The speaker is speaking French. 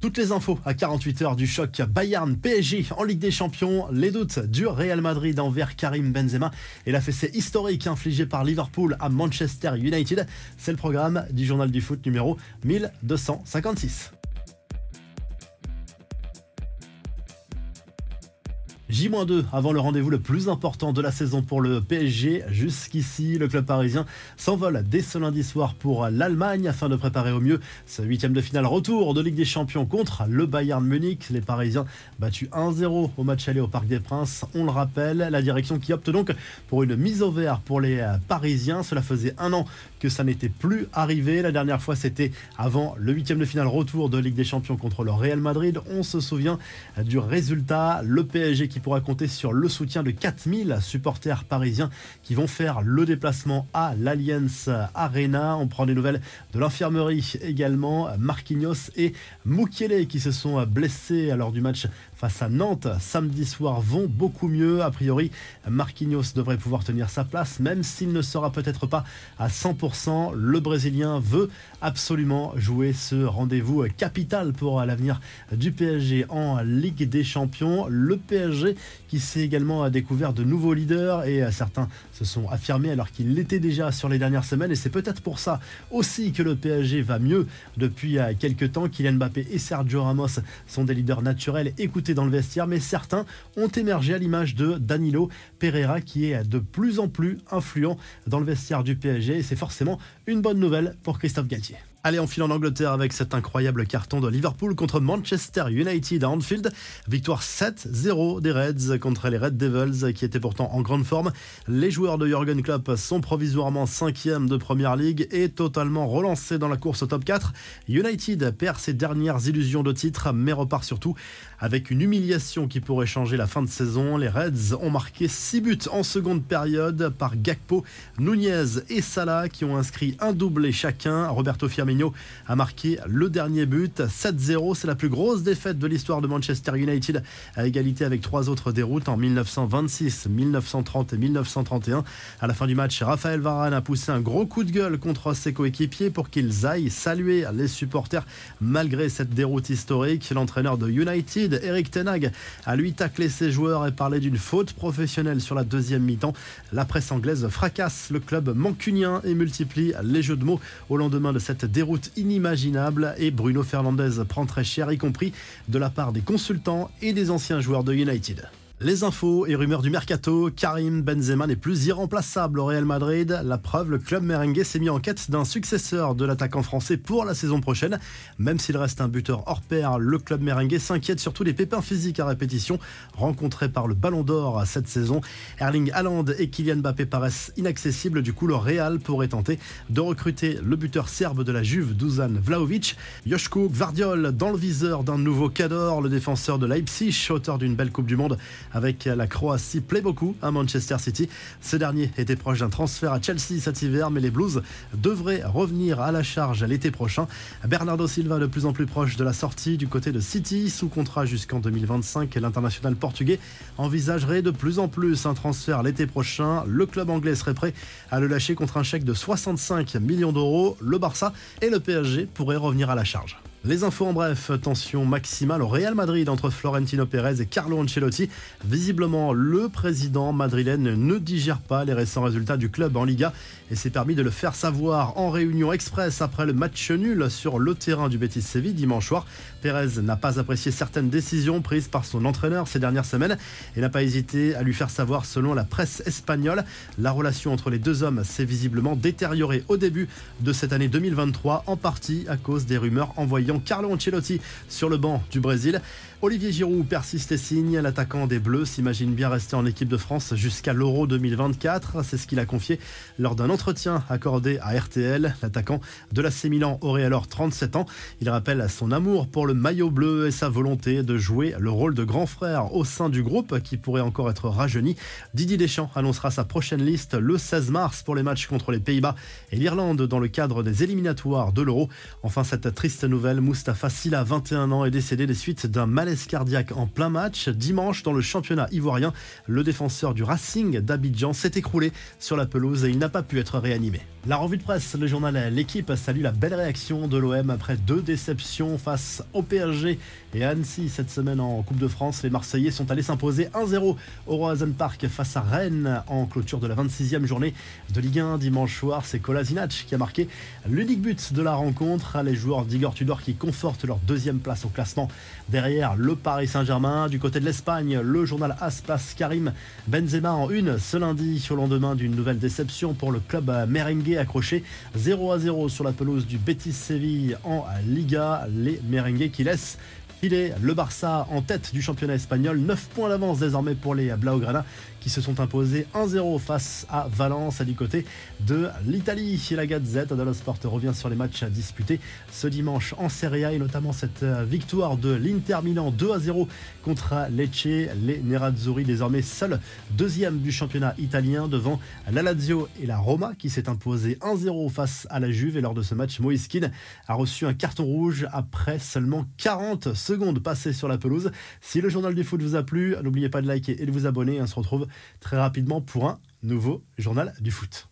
Toutes les infos à 48 heures du choc Bayern PSG en Ligue des Champions, les doutes du Real Madrid envers Karim Benzema et la fessée historique infligée par Liverpool à Manchester United. C'est le programme du journal du foot numéro 1256. J-2 avant le rendez-vous le plus important de la saison pour le PSG. Jusqu'ici, le club parisien s'envole dès ce lundi soir pour l'Allemagne afin de préparer au mieux ce huitième de finale retour de Ligue des Champions contre le Bayern Munich. Les Parisiens battus 1-0 au match aller au Parc des Princes. On le rappelle, la direction qui opte donc pour une mise au vert pour les Parisiens. Cela faisait un an que ça n'était plus arrivé. La dernière fois, c'était avant le huitième de finale retour de Ligue des Champions contre le Real Madrid. On se souvient du résultat. Le PSG qui pourra compter sur le soutien de 4000 supporters parisiens qui vont faire le déplacement à l'Alliance Arena. On prend des nouvelles de l'infirmerie également. Marquinhos et Mukiele qui se sont blessés lors du match face à Nantes samedi soir vont beaucoup mieux. A priori, Marquinhos devrait pouvoir tenir sa place, même s'il ne sera peut-être pas à 100%. Le Brésilien veut absolument jouer ce rendez-vous capital pour l'avenir du PSG en Ligue des Champions. Le PSG qui s'est également découvert de nouveaux leaders et certains se sont affirmés alors qu'il l'était déjà sur les dernières semaines et c'est peut-être pour ça aussi que le PSG va mieux depuis quelques temps. Kylian Mbappé et Sergio Ramos sont des leaders naturels. Écoutez dans le vestiaire, mais certains ont émergé à l'image de Danilo Pereira qui est de plus en plus influent dans le vestiaire du PSG et c'est forcément une bonne nouvelle pour Christophe Galtier. Allez, on file en Angleterre avec cet incroyable carton de Liverpool contre Manchester United à Anfield. Victoire 7-0 des Reds contre les Red Devils qui étaient pourtant en grande forme. Les joueurs de Jurgen Klopp sont provisoirement 5e de Première League et totalement relancés dans la course au top 4. United perd ses dernières illusions de titre mais repart surtout avec une humiliation qui pourrait changer la fin de saison. Les Reds ont marqué 6 buts en seconde période par Gakpo, Nunez et Salah qui ont inscrit un doublé chacun. Roberto A marqué le dernier but. 7-0, c'est la plus grosse défaite de l'histoire de Manchester United à égalité avec trois autres déroutes en 1926, 1930 et 1931. À la fin du match, Raphaël Varane a poussé un gros coup de gueule contre ses coéquipiers pour qu'ils aillent saluer les supporters malgré cette déroute historique. L'entraîneur de United, Eric Tenag, a lui taclé ses joueurs et parlé d'une faute professionnelle sur la deuxième mi-temps. La presse anglaise fracasse le club mancunien et multiplie les jeux de mots au lendemain de cette déroute routes inimaginables et Bruno Fernandez prend très cher, y compris de la part des consultants et des anciens joueurs de United. Les infos et rumeurs du mercato, Karim Benzema n'est plus irremplaçable au Real Madrid. La preuve, le club merengue s'est mis en quête d'un successeur de l'attaquant français pour la saison prochaine. Même s'il reste un buteur hors pair, le club merengue s'inquiète surtout des pépins physiques à répétition rencontrés par le Ballon d'Or cette saison. Erling Haaland et Kylian Mbappé paraissent inaccessibles. Du coup, le Real pourrait tenter de recruter le buteur serbe de la Juve, Dusan Vlaovic. Joshko Gvardiol dans le viseur d'un nouveau cador, le défenseur de Leipzig, auteur d'une belle Coupe du Monde avec la Croatie plaît beaucoup à Manchester City. Ce dernier était proche d'un transfert à Chelsea cet hiver, mais les Blues devraient revenir à la charge l'été prochain. Bernardo Silva de plus en plus proche de la sortie du côté de City, sous contrat jusqu'en 2025. L'international portugais envisagerait de plus en plus un transfert l'été prochain. Le club anglais serait prêt à le lâcher contre un chèque de 65 millions d'euros. Le Barça et le PSG pourraient revenir à la charge. Les infos en bref, tension maximale au Real Madrid entre Florentino Pérez et Carlo Ancelotti. Visiblement, le président madrilène ne digère pas les récents résultats du club en Liga et s'est permis de le faire savoir en réunion express après le match nul sur le terrain du Betis Séville dimanche soir. Pérez n'a pas apprécié certaines décisions prises par son entraîneur ces dernières semaines et n'a pas hésité à lui faire savoir selon la presse espagnole. La relation entre les deux hommes s'est visiblement détériorée au début de cette année 2023 en partie à cause des rumeurs envoyées Carlo Ancelotti sur le banc du Brésil. Olivier Giroud persiste et signe. L'attaquant des Bleus s'imagine bien rester en équipe de France jusqu'à l'Euro 2024. C'est ce qu'il a confié lors d'un entretien accordé à RTL. L'attaquant de la Milan aurait alors 37 ans. Il rappelle son amour pour le maillot bleu et sa volonté de jouer le rôle de grand frère au sein du groupe qui pourrait encore être rajeuni. Didier Deschamps annoncera sa prochaine liste le 16 mars pour les matchs contre les Pays-Bas et l'Irlande dans le cadre des éliminatoires de l'Euro. Enfin, cette triste nouvelle, Mustapha Silla, 21 ans, est décédé des suites d'un malaise cardiaque en plein match. Dimanche, dans le championnat ivoirien, le défenseur du Racing d'Abidjan s'est écroulé sur la pelouse et il n'a pas pu être réanimé. La revue de presse, le journal L'équipe salue la belle réaction de l'OM après deux déceptions face au PSG et à Annecy cette semaine en Coupe de France. Les Marseillais sont allés s'imposer 1-0 au Roazhon Park face à Rennes en clôture de la 26e journée de Ligue 1 dimanche soir. C'est Kolasinac qui a marqué l'unique but de la rencontre. Les joueurs d'Igor Tudor qui confortent leur deuxième place au classement derrière le Paris Saint-Germain. Du côté de l'Espagne, le journal AS place Karim Benzema en une ce lundi au lendemain d'une nouvelle déception pour le club merengue accroché 0 à 0 sur la pelouse du Betis Séville en Liga. Les merengues qui laissent filer le Barça en tête du championnat espagnol. 9 points d'avance désormais pour les Blaugrana qui se sont imposés 1-0 face à Valence à du côté de l'Italie. La Gazette dello Sport revient sur les matchs à disputer ce dimanche en Serie A et notamment cette victoire de l'Inter Milan 2 0 contre Lecce. Les Nerazzurri désormais seuls deuxième du championnat italien devant la Lazio et la Roma qui s'est imposé 1-0 face à la Juve et lors de ce match Moiskin a reçu un carton rouge après seulement 40 secondes passées sur la pelouse. Si le journal du foot vous a plu, n'oubliez pas de liker et de vous abonner. On se retrouve très rapidement pour un nouveau journal du foot.